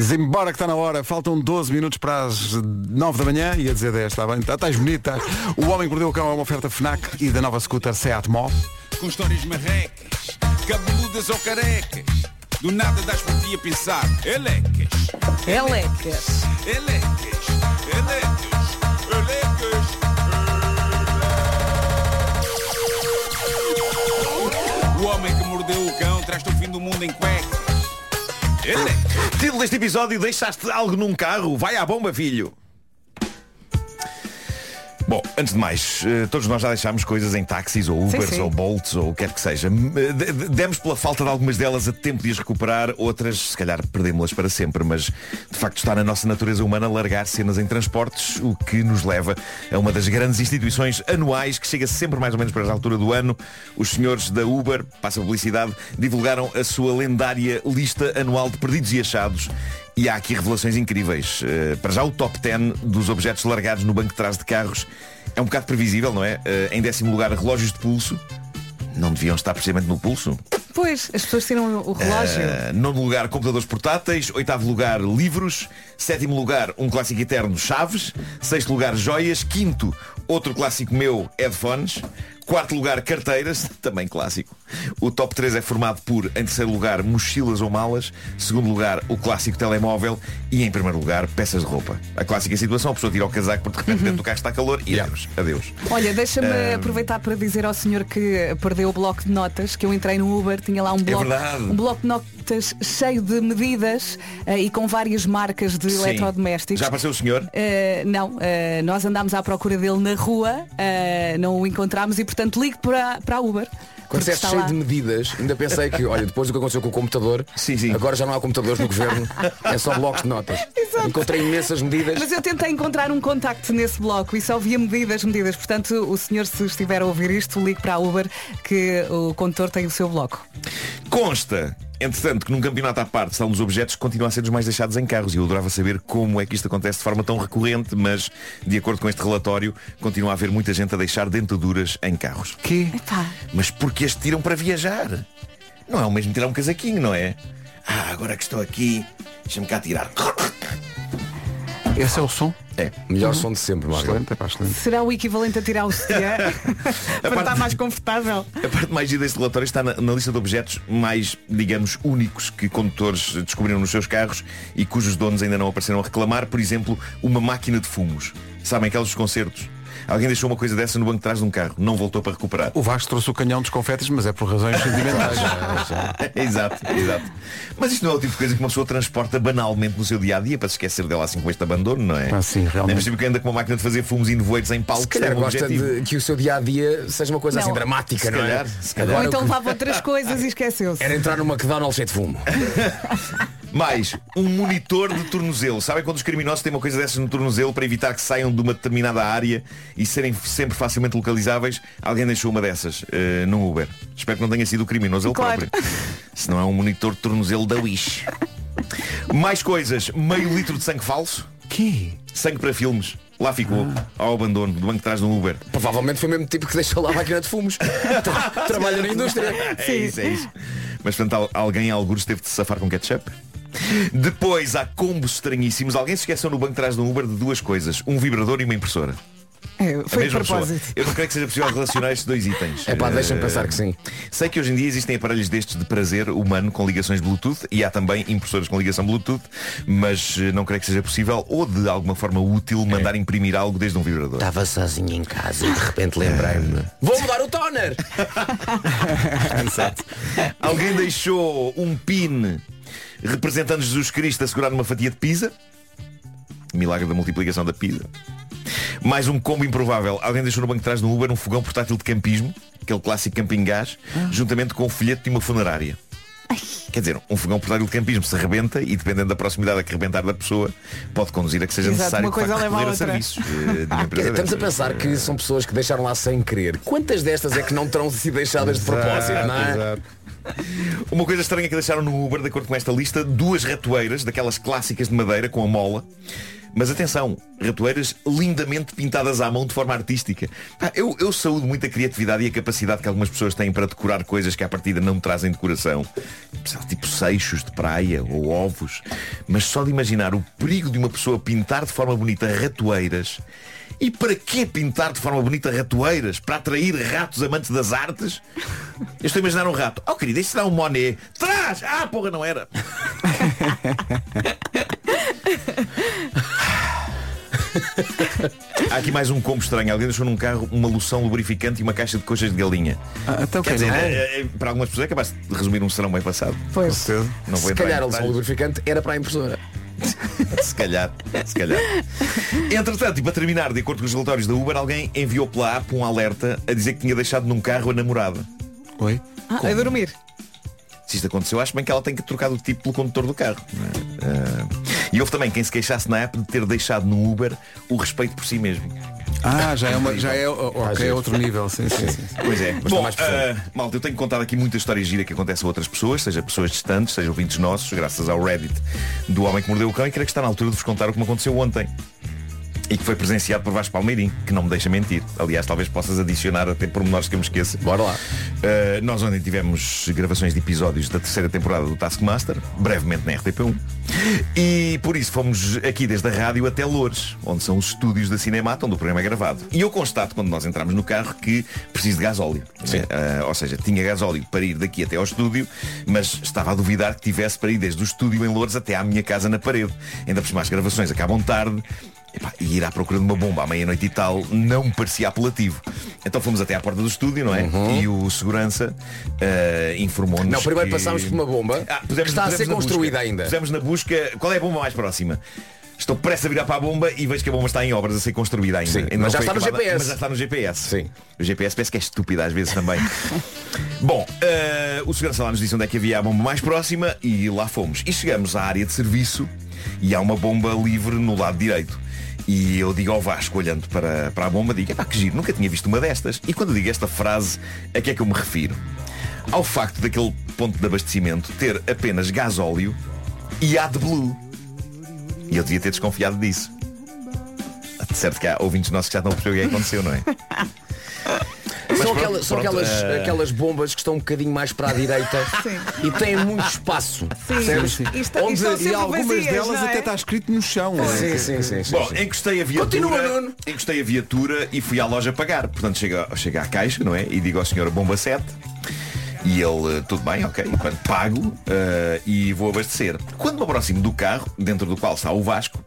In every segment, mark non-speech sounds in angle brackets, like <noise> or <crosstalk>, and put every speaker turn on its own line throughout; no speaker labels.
Zimbora que está na hora, faltam 12 minutos para as 9 da manhã, ia dizer 10, está bem? Tá, estás bonita. O Homem que Mordeu o Cão é uma oferta FNAC e da nova scooter Seat Mó.
Com histórias marrecas, cabeludas ou carecas. Do nada das por ti a pensar. Elecas,
Elecas.
elecas, elecas, elecas. O homem que mordeu o cão traz-te o fim do mundo em cuecas.
Título deste episódio, deixaste algo num carro, vai à bomba, filho. Bom, antes de mais, eh, todos nós já deixámos coisas em táxis ou Ubers
sim.
ou Bolts ou o que quer que seja. Eh, de- de- Demos pela falta de algumas delas a tempo de as recuperar, outras se calhar perdemos-las para sempre, mas de facto está na nossa natureza humana largar cenas em transportes, o que nos leva a uma das grandes instituições anuais que chega sempre mais ou menos para a altura do ano. Os senhores da Uber, passa a publicidade, divulgaram a sua lendária lista anual de perdidos e achados e há aqui revelações incríveis. Eh, para já o top 10 dos objetos largados no banco de trás de carros é um bocado previsível, não é? Eh, em décimo lugar, relógios de pulso. Não deviam estar precisamente no pulso.
Pois, as pessoas tiram o relógio.
Eh, nono lugar, computadores portáteis. Oitavo lugar, livros. Sétimo lugar, um clássico eterno, chaves. Sexto lugar, joias. Quinto, outro clássico meu, headphones. Quarto lugar, carteiras, <laughs> também clássico. O top 3 é formado por, em terceiro lugar, mochilas ou malas. Segundo lugar, o clássico telemóvel. E em primeiro lugar, peças de roupa. A clássica situação, a pessoa tira o casaco porque de repente dentro do carro está calor e adeus. Adeus.
Olha, deixa-me aproveitar para dizer ao senhor que perdeu o bloco de notas, que eu entrei no Uber, tinha lá um bloco,
É
um bloco de notas cheio de medidas eh, e com várias marcas de
Sim.
eletrodomésticos.
Já apareceu o senhor?
Eh, não, eh, nós andámos à procura dele na rua, não o encontramos e portanto ligo para, para a Uber.
Quando disseste cheio
lá.
de medidas, ainda pensei que, olha, depois do que aconteceu com o computador,
Sim, sim.
agora já não há computadores no governo, <laughs> é só blocos de notas.
Exato.
Encontrei imensas medidas.
Mas eu tentei encontrar um contacto nesse bloco e só via medidas, medidas. Portanto, o senhor, se estiver a ouvir isto, ligue para a Uber que o condutor tem o seu bloco.
Consta, entretanto, que num campeonato à parte são dos objetos que continuam a ser os mais deixados em carros e eu adorava saber como é que isto acontece de forma tão recorrente, mas de acordo com este relatório, continua a haver muita gente a deixar dentaduras em carros.
Que?
Epá,
Mas porque as tiram para viajar? Não é o mesmo tirar um casaquinho, não é? Ah, agora que estou aqui, deixa-me cá tirar.
Esse é o som?
É.
Melhor som de sempre, Marco.
Excelente, é pá, excelente.
será o equivalente a tirar o sutiã <laughs> para
parte-
estar mais confortável?
A parte mais gira deste relatório está na, na lista de objetos mais, digamos, únicos que condutores descobriram nos seus carros e cujos donos ainda não apareceram a reclamar. Por exemplo, uma máquina de fumos. Sabem aquelas dos concertos? Alguém deixou uma coisa dessa no banco de trás de um carro. Não voltou para recuperar.
O Vasco trouxe o canhão dos confetes, mas é por razões sentimentais. <laughs>
exato, exato. Mas isto não é o tipo de coisa que uma pessoa transporta banalmente no seu dia a dia para se esquecer dela assim com este abandono, não é?
Ah, sim, realmente.
Nem percebo que anda com uma máquina de fazer fumos e nevoeiros em palco.
Se calhar
um
gosta
objetivo.
de que o seu dia a dia seja uma coisa
Não.
assim dramática,
Se
não
calhar,
é?
se calhar.
Ou então levava outras coisas e esqueceu-se.
Era entrar numa McDonald's cheio de fumo. <laughs>
Mais, um monitor de tornozelo. Sabem quando os criminosos têm uma coisa dessas no tornozelo para evitar que saiam de uma determinada área e serem sempre facilmente localizáveis? Alguém deixou uma dessas eh, num Uber. Espero que não tenha sido o criminoso ele
Claro.
próprio. Se não é um monitor de tornozelo da Wish. Mais coisas. Meio litro de sangue falso.
que?
Sangue para filmes. Lá ficou, ao abandono, do banco de trás do Uber.
Provavelmente foi o mesmo tipo que deixou lá a máquina de fumos. <laughs> Tra- Trabalha na indústria.
É isso, é isso. Mas portanto al- alguém alguns teve de safar com ketchup. Depois há combos estranhíssimos. Alguém se esqueceu no banco de trás de um Uber de duas coisas. Um vibrador e uma impressora.
É,
A
foi de
mesma pessoa.
propósito.
Eu não creio que seja possível relacionar estes dois itens. <laughs>
É pá, deixa-me
Eh,
pensar que sim.
Sei que hoje em dia existem aparelhos destes de prazer humano com ligações Bluetooth e há também impressoras com ligação Bluetooth, mas eh, não creio que seja possível ou de alguma forma útil mandar imprimir algo desde um vibrador.
Estava sozinho em casa e de repente lembrei-me. <laughs> Vou mudar o toner! <laughs>
Alguém deixou um pin representando Jesus Cristo a segurar uma fatia de pizza. Milagre da multiplicação da pizza. Mais um combo improvável. Alguém deixou no banco de trás do Uber um fogão portátil de campismo, aquele clássico camping gás, juntamente com um folheto de uma funerária. Quer dizer, um fogão portátil de campismo se rebenta e dependendo da proximidade a que rebentar da pessoa, pode conduzir a que seja
Exato,
necessário
uma coisa
facto, recorrer a
outra.
serviços <laughs> empresa
Estamos a pensar que são pessoas que deixaram lá sem querer. Quantas destas é que não terão sido deixadas de propósito, não é?
Exato. <laughs> Uma coisa estranha que deixaram no Uber, de acordo com esta lista, duas ratoeiras, daquelas clássicas de madeira com a mola, Mas atenção, ratoeiras lindamente pintadas à mão de forma artística. Pá, eu, eu saúdo muito a criatividade e a capacidade que algumas pessoas têm para decorar coisas que à partida não trazem decoração. Tipo seixos de praia ou ovos. Mas só de imaginar o perigo de uma pessoa pintar de forma bonita ratoeiras. E para que pintar de forma bonita ratoeiras? Para atrair ratos amantes das artes? Eu estou a imaginar um rato. Oh querido, isto será um Monet. Traz! Ah, porra, não era. <laughs> Há aqui mais um combo estranho. Alguém deixou num carro uma loção lubrificante e uma caixa de coxas de galinha.
Ah, então
Quer dizer, é- é- para algumas pessoas é capaz de resumir um serão bem passado.
Pois.
Não vou
Se calhar a loção lubrificante era para a impressora. <laughs>
Se calhar, se calhar. Entretanto, e para terminar, de acordo com os relatórios da Uber, alguém enviou pela app um alerta a dizer que tinha deixado num carro a namorada.
Oi?
Ah, a dormir.
Se isto aconteceu, acho bem que ela tem que trocar o tipo pelo condutor do carro. Ah, e houve também quem se queixasse na app de ter deixado no Uber o respeito por si mesmo.
Ah, já é, uma, já é, ok, é outro nível. Sim, sim, sim. <laughs>
Pois é.
Mas
Bom,
está mais
ah, malta, eu tenho contado aqui muita história gira que acontece a outras pessoas, seja pessoas distantes, seja ouvintes nossos, graças ao Reddit do Homem que Mordeu o Cão, e creio que está na altura de vos contar o que me aconteceu ontem. E que foi presenciado por Vasco Palmeirim, que não me deixa mentir. Aliás, talvez possas adicionar até pormenores que eu me esqueça.
Bora lá.
Uh, nós ontem tivemos gravações de episódios da terceira temporada do Taskmaster, brevemente na RTP1. E por isso fomos aqui desde a rádio até Loures, onde são os estúdios da Cinemata, onde o programa é gravado. E eu constato, quando nós entramos no carro, que preciso de gasóleo. Uh, ou seja, tinha gasóleo para ir daqui até ao estúdio, mas estava a duvidar que tivesse para ir desde o estúdio em Loures até à minha casa na parede. Ainda por cima as gravações acabam tarde. Epá, e ir à procura de uma bomba à meia-noite e tal não me parecia apelativo. Então fomos até à porta do estúdio, não é? E o segurança eh, informou-nos.
Não, primeiro
que...
passámos por uma bomba
Ah,
que
pusemos-
está a ser construída
busca.
ainda.
Pusemos na busca qual é a bomba mais próxima. Estou prestes a virar para a bomba e vejo que a bomba está em obras a ser construída ainda.
Sim,
Ainda
mas já está no
acabada,
GPS.
Mas já está no GPS.
Sim.
O GPS parece que é estúpido às vezes também. <laughs> Bom, eh, o segurança lá nos disse onde é que havia a bomba mais próxima e lá fomos. E chegamos à área de serviço e há uma bomba livre no lado direito. E eu digo ao Vasco, olhando para, para a bomba, digo, epá, que giro, nunca tinha visto uma destas. E quando digo esta frase, a que é que eu me refiro? Ao facto daquele ponto de abastecimento ter apenas gasóleo e AdBlue. E eu devia ter desconfiado disso. Certo que há ouvintes nossos que já estão a perceber o que é que aconteceu, não é? <laughs> Mas
São,
pronto,
aquelas, são
pronto,
aquelas, aquelas bombas que estão um bocadinho mais para a direita <laughs> e têm muito espaço.
Sim.
Percebes?
sim.
Isto,
Onde-
E
sempre
algumas
vazias,
delas
é?
até está escrito no chão.
Sim, sim, sim. sim,
Bom,
sim.
encostei a viatura,
Continua, Nuno.
encostei a viatura e fui à loja pagar. Portanto, chega, chega à caixa, não é? E digo ao senhor bomba 7. E ele, eh, tudo bem, ok, pago eh, e vou abastecer. Quando me aproximo do carro, dentro do qual está o Vasco,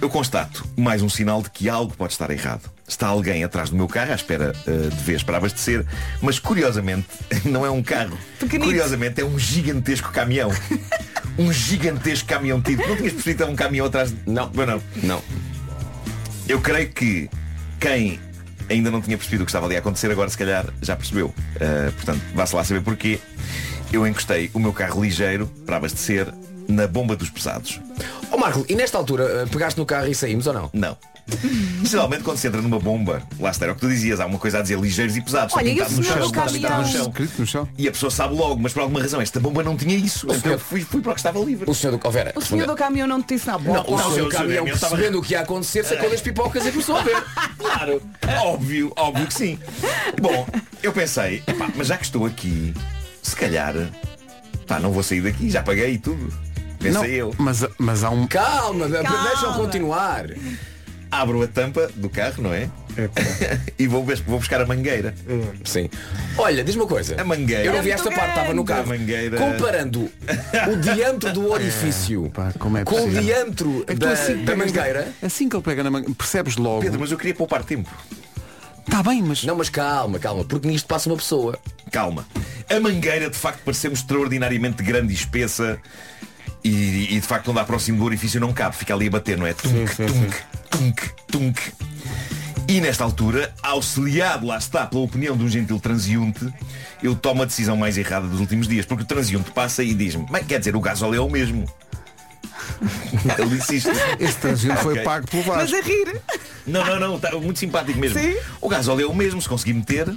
eu constato mais um sinal de que algo pode estar errado. Está alguém atrás do meu carro à espera eh, de vez para abastecer, mas curiosamente <laughs> não é um carro.
Pequenito.
Curiosamente é um gigantesco caminhão. <laughs> um gigantesco caminhão tipo. Não tinhas percebido um caminhão atrás de...
Não.
Mas não.
Não.
Eu creio que quem ainda não tinha percebido o que estava ali a acontecer, agora se calhar já percebeu. Uh, portanto, vá-se lá saber porquê. Eu encostei o meu carro ligeiro para abastecer na bomba dos pesados.
Ó Marco, e nesta altura eh, pegaste no carro e saímos ou não?
Não. Geralmente quando se entra numa bomba, lá está, era o que tu dizias, há uma coisa a dizer ligeiros e pesados.
Olha,
está
e o
pintado no chão, está no chão.
No chão.
E a pessoa sabe logo, mas por alguma razão esta bomba não tinha isso. Então eu
senhor-
fui, fui para o que estava livre.
O senhor do... Oh, Vera,
O senhor do caminhão não te disse nada.
Não, o senhor do caminhão percebendo o que ia acontecer sacou das pipocas e começou a ver.
Claro, óbvio, óbvio que sim. Bom, eu pensei, mas já que estou aqui, se calhar, pá, não vou sair daqui, já paguei e tudo. Pensei
Não,
eu.
mas, mas há um.
Calma,
Calma.
deixa-o continuar.
Abro a tampa do carro, não é? <laughs> e vou, bus- vou buscar a mangueira.
Sim. Olha, diz uma coisa.
A mangueira.
Eu não vi
É
esta parte, estava no carro.
A mangueira.
Comparando o diâmetro do <laughs> orifício
Pá, como é
com o
possível?
diâmetro
É que tu
da,
assim,
da
pegas na-
mangueira.
Assim que ele pega na manga, percebes logo.
Pedro, mas eu queria poupar tempo.
Está bem, mas.
Não, mas calma, calma, porque nisto passa uma pessoa.
Calma. A mangueira de facto pareceu-me extraordinariamente grande e espessa. E, e, de facto quando dá próximo do orifício não cabe, fica ali a bater, não é? Tunk,
sim,
tunk, tunk, tunk. E nesta altura, auxiliado lá está pela opinião de um gentil transeunte, eu tomo a decisão mais errada dos últimos dias, porque o transeunte passa e diz-me, mas quer dizer, o gasóleo é o mesmo. <laughs> Ele disse isto.
Este transeunte foi pago pelo
Mas
Vasco.
a rir.
Não, não, não, está muito simpático mesmo.
Sim.
O gasóleo é o mesmo, se conseguir meter,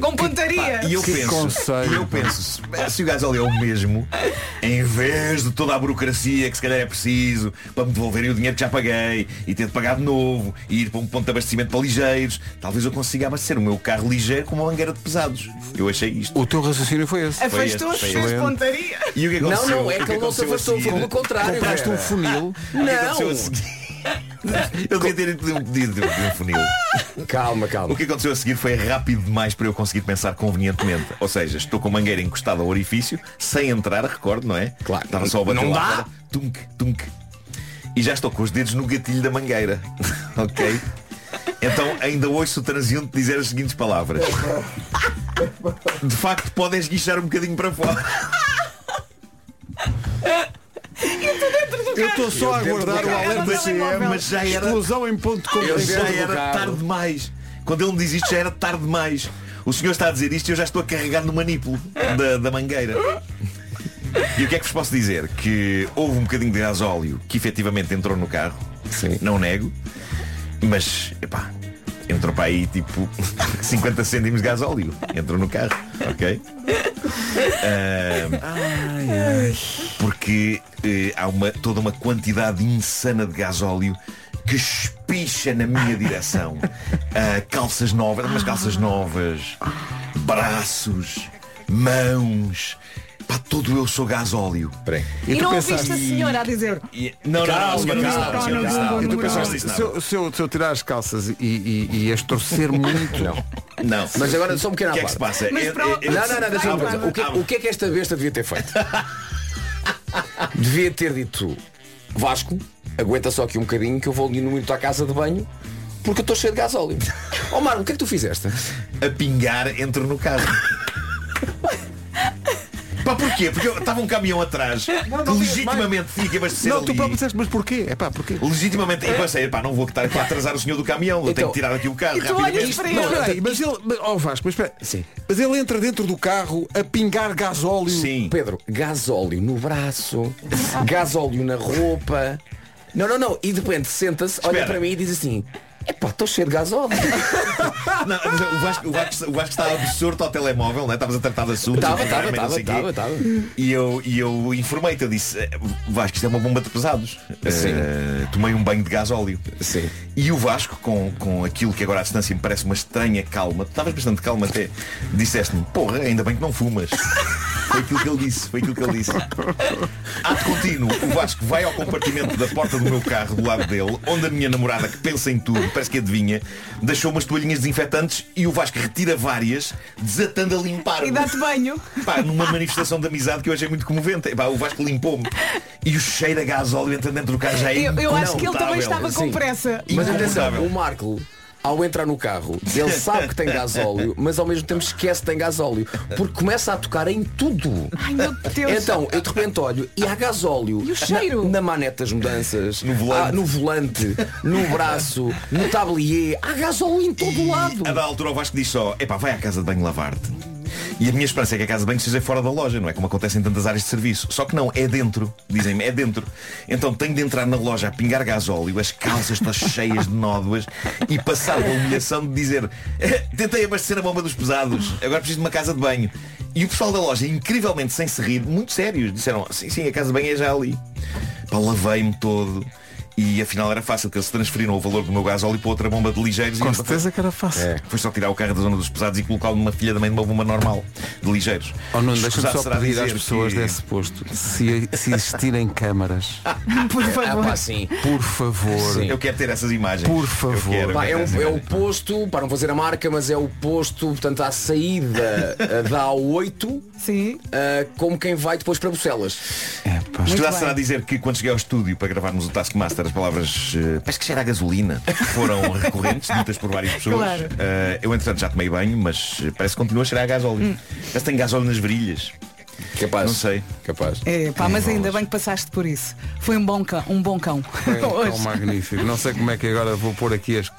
Com, pontaria.
E eu
Que
penso,
conselho,
e eu penso, se, o gasóleo é o mesmo, em vez de toda a burocracia que se calhar é preciso para me devolverem o dinheiro que já paguei e ter de pagar de novo e ir para um ponto de abastecimento para ligeiros, talvez eu consiga abastecer o meu carro ligeiro com uma mangueira de pesados. Eu achei isto.
O teu raciocínio foi esse.
foi este,
Afastou-se
foi
das
este.
pontaria.
E o que
Não,
aconteceu?
não, é
O
que ele não se afastou, pelo contrário.
Compraste um funil.
Que
Não. <laughs>
Eu devia ter pedido um pedido de um funil.
Calma, calma.
O que aconteceu a seguir foi rápido demais para eu conseguir pensar convenientemente. Ou seja, estou com a mangueira encostada ao orifício, sem entrar, recordo, não é?
Claro.
Estava só a bater
Não
lá
dá.
Tunk, tunk. E já estou com os dedos no gatilho da mangueira. <laughs> ok? Então ainda ouço o transeunte dizer as seguintes palavras. De facto, podem esguichar um bocadinho para fora.
Eu estou só a aguardar o alerta
Mas-
CM.
Mas já era.
Explosão em ponto de
Eu
Já era tarde demais. Quando ele me diz isto já era tarde demais. O senhor está a dizer isto e eu já estou a carregar no manipulo da, da mangueira. E o que é que vos posso dizer? Que houve um bocadinho de gasóleo que efetivamente entrou no carro.
Sim.
Não nego. Mas, epá, entrou para aí tipo <laughs> 50 cêntimos de gasóleo. Entrou no carro, ok? Ah, porque eh, há uma, toda uma quantidade insana de gasóleo que espicha na minha <laughs> direção. Ah, calças novas, umas calças novas, braços, mãos. Pá, todo eu sou gasóleo.
Peraí.
E,
tu
não
pensaste-
ouviste a senhora a dizer
E- não, não, não,
Calma,
não, não
calma,
não.
E
Não
pensaste,
disse
se eu, se, eu, se eu tirar as calças e, e, e as torcer <laughs> muito.
Não.
Não.
Mas agora só um pequeno
O
à
que é que se
parte.
passa?
O-
Não, não, não, deixa-me O o que é que esta besta devia ter feito? <laughs> devia ter dito Vasco, aguenta só aqui um bocadinho que eu vou ali no minuto à casa de banho porque eu estou cheio de gasóleo. Ó <laughs> Marlon, o que é que tu fizeste?
a pingar entro no carro. Porquê? Porque eu- estava um caminhão atrás que legitimamente tinha que abastecer
Não,
ali.
tu próprio disseste, mas porquê? É pá, porquê?
Legitimamente, e pensei, pá, não vou estar aqui a atrasar o senhor do caminhão, eu tenho
Então,
que tirar aqui o carro
e tu olhas
rapidamente.
para
Mas
ele.
mas oh Vasco, mas espera.
Sim.
Mas ele entra dentro do carro a pingar gasóleo.
Sim.
Pedro, gasóleo no braço, gasóleo na roupa. Não, não, não. E de repente senta-se, olha para mim e diz assim, epá, estou cheio de gasóleo. <laughs>
Não, mas o, Vasco, o, Vasco, o Vasco absorto ao telemóvel, né? estavas a tratar de assuntos.
Estava, estava, estava, estava, estava.
E eu, e eu informei-te, eu disse, "Eh, Vasco, isto é uma bomba de pesados.
Sim.
Eh, tomei um banho de gasóleo.
Sim.
E o Vasco, com, com aquilo que agora à distância me parece uma estranha calma, tu estavas bastante calma até, disseste-me, porra, ainda bem que não fumas. <laughs> Foi aquilo que ele disse, foi aquilo que ele disse. Ato contínuo, o Vasco vai ao compartimento da porta do meu carro do lado dele, onde a minha namorada, que pensa em tudo, parece que adivinha, deixou umas toalhinhas desinfetantes e o Vasco retira várias, desatando a limpar.
E dá-te banho.
Pá, numa manifestação de amizade que eu achei muito comovente. Pá, o Vasco limpou-me. E o cheiro a gasóleo entra dentro do carro já é
Eu, eu acho que ele também estava com
Sim.
pressa.
Mas atenção, o Marco, ao entrar no carro, ele sabe que tem gasóleo, mas ao mesmo tempo esquece que tem gasóleo. Porque começa a tocar em tudo.
Ai meu Deus.
Então, eu de repente olho e há gasóleo
E o cheiro?
Na, na manete das mudanças,
No volante.
há- no volante, no braço, no tablier, há gasóleo em todo o lado.
A da altura o Vasco diz só, epá, vai à casa de banho lavar-te. E a minha esperança é que a casa de banho seja fora da loja, não é como acontece em tantas áreas de serviço. Só que não, é dentro. Dizem-me, é dentro. Então tenho de entrar na loja a pingar gasóleo, as calças todas cheias de nódoas e passar pela humilhação de dizer "Eh, tentei abastecer a bomba dos pesados, agora preciso de uma casa de banho. E o pessoal da loja, incrivelmente sem se rir, muito sérios, disseram, sim, sim, a casa de banho é já ali. Pá, lavei-me todo. E afinal era fácil, que eles transferiram o valor do meu gasóleo para outra bomba de ligeiros.
Com
e
certeza que era fácil.
É.
foi só tirar o carro da zona dos pesados e colocá-lo numa filha também de uma bomba normal, de ligeiros.
Oh, não, deixa-me
Escusado
só pedir às pessoas
que-
desse posto se, se existirem câmaras, <laughs>
Por
Ah,
favor.
pá, sim.
por favor.
Sim.
Eu quero ter essas imagens.
Por
Eu
favor.
quero, eu
Pá, é, um, é o posto, para não fazer a marca, mas é o posto, portanto, à saída eh, da A8,
Sim.
eh, como quem vai depois para Bucelas.
É, pá.
Escusado
bem.
será dizer que quando cheguei ao estúdio para gravarmos o Taskmaster as palavras eh, parece que cheira a gasolina foram <laughs> recorrentes, ditas por várias pessoas.
Claro.
Eh, eu entretanto já tomei banho, mas eh, parece que continua a cheirar a gasóleo.
Hum.
Parece que tem gasóleo nas virilhas.
Capaz.
Não sei.
Capaz.
É, pá, mas ainda bem que passaste por isso. Foi um bom cão. Um bom cão.
É um
Hoje. <laughs>
cão magnífico. Não sei como é que agora vou pôr aqui as,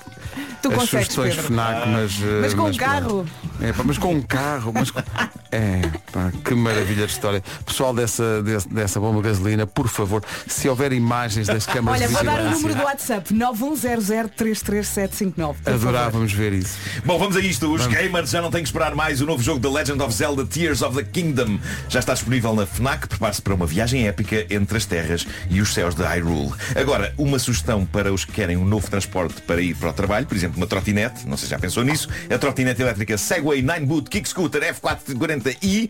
Tu
as sugestões
Pedro.
FNAC, mas.
Mas com um
pronto.
carro.
É, pá, mas com um carro. Mas com- <laughs> É, pá, que maravilha de história. Pessoal dessa, desse- dessa bomba de gasolina, por favor, se houver imagens das câmaras
Olha,
de
vou dar o número do WhatsApp 910033759. por favor.
adorávamos ver isso.
Bom, vamos a isto. Os gamers já não têm que esperar mais. O novo jogo The Legend of Zelda Tears of the Kingdom já está disponível na FNAC. Prepare-se para uma viagem épica entre as terras e os céus de Hyrule. Agora, uma sugestão para os que querem um novo transporte para ir para o trabalho, por exemplo, uma trotinete, não sei se já pensou nisso, a trotinete elétrica Segway 9-Boot Kick Scooter F440i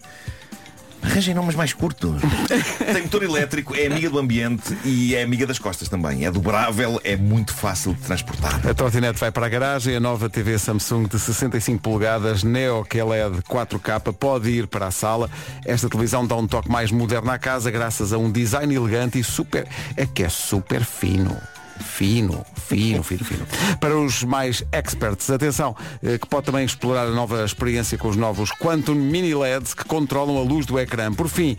Arranjem nomes mais curtos. <laughs> Tem motor elétrico, é amiga do ambiente e é amiga das costas também. É dobrável, é muito fácil de transportar.
A trotinete vai para a garagem, a nova TV Samsung de 65 polegadas, Neo QLED 4K, pode ir para a sala. Esta televisão dá um toque mais moderno à casa graças a um design elegante e super. É que é super fino. Fino, fino, fino, fino. Para os mais experts, atenção, eh, que pode também explorar a nova experiência com os novos Quantum Mini LEDs que controlam a luz do ecrã. Por fim,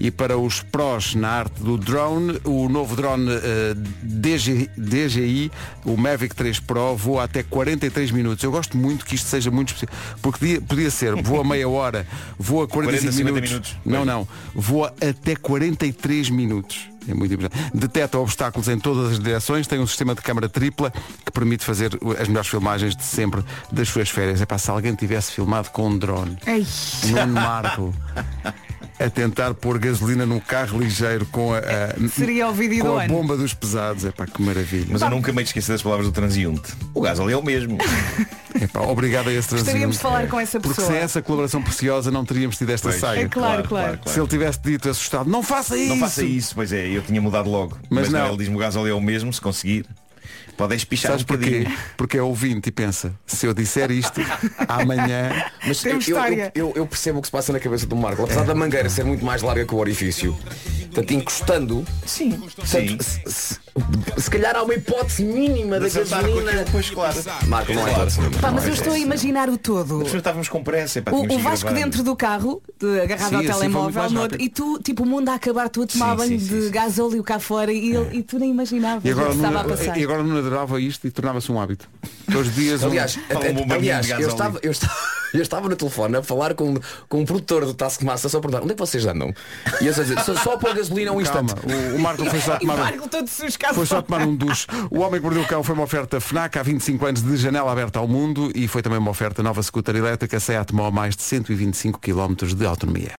e para os prós na arte do drone, o novo drone eh, DG, DJI, o Mavic 3 Pro, voa até 43 minutos. Eu gosto muito que isto seja muito específico, porque podia, podia ser, voa meia hora, voa 45
40, 50
minutos.
minutos.
Não, não, voa até 43 minutos. É muito importante. Detecta obstáculos em todas as direções, tem um sistema de câmara tripla que permite fazer as melhores filmagens de sempre das suas férias. É para se alguém tivesse filmado com um drone.
Ei.
Num marco. <laughs> A tentar pôr gasolina num carro ligeiro com a, a-
Seria o vídeo
com
do
a
ano.
bomba dos pesados. É pá, que maravilha.
Mas eu nunca me esqueci das palavras do transiunte. O gás ali é o mesmo. <laughs>
Epá, obrigado a esse
Gostaríamos de falar com essa
Porque
pessoa.
sem essa colaboração preciosa não teríamos tido esta
Pois.
saga.
É claro, claro.
Se ele tivesse dito assustado, não faça isso!
Não faça isso, pois é, eu tinha mudado logo.
Mas
Mas, não,
não.
ele diz-me o gás ali é o mesmo, se conseguir. Pode espichar
Sabes
um
porquê? Porque é ouvinte e pensa, se eu disser isto, amanhã. <laughs>
Mas eu, eu,
história.
eu- eu percebo o que se passa na cabeça do Marco. Apesar da mangueira ser muito mais larga que o orifício, portanto, encostando,
Sim.
portanto,
Sim.
se, se- se calhar há uma hipótese mínima da
Acertar com
gasolina.
aquilo, pois claro.
Marco, não é
Claro.
nenhuma.
Pá, mas eu
é
estou a imaginar o todo.
Estávamos com pressa. Epá,
O, o Vasco dentro do carro, de- agarrado
Sim,
ao telemóvel, outro, e tu, tipo, o mundo a acabar, tu a tomar banho de gasóleo cá fora e, ele- e tu nem imaginavas
E
o que
agora,
estava a
não,
passar.
e agora não adorava isto e tornava-se um hábito. Todos os dias um-
Aliás,
Fala
até-
um
aliás
de
eu, estava, eu, estava, <laughs> eu estava no telefone a falar com, com um produtor do Taskmaster só a perguntar onde é que vocês andam? E eu só a dizer, só, só pôr gasolina um
Calma,
instante.
o, o Marco foi só <laughs> tomar um,
Marco
foi só tomar um duche. O Homem que Mordeu o Cão foi uma oferta FNAC há 25 anos de janela aberta ao mundo e foi também uma oferta nova scooter elétrica Seat Mó mais de 125 km de autonomia.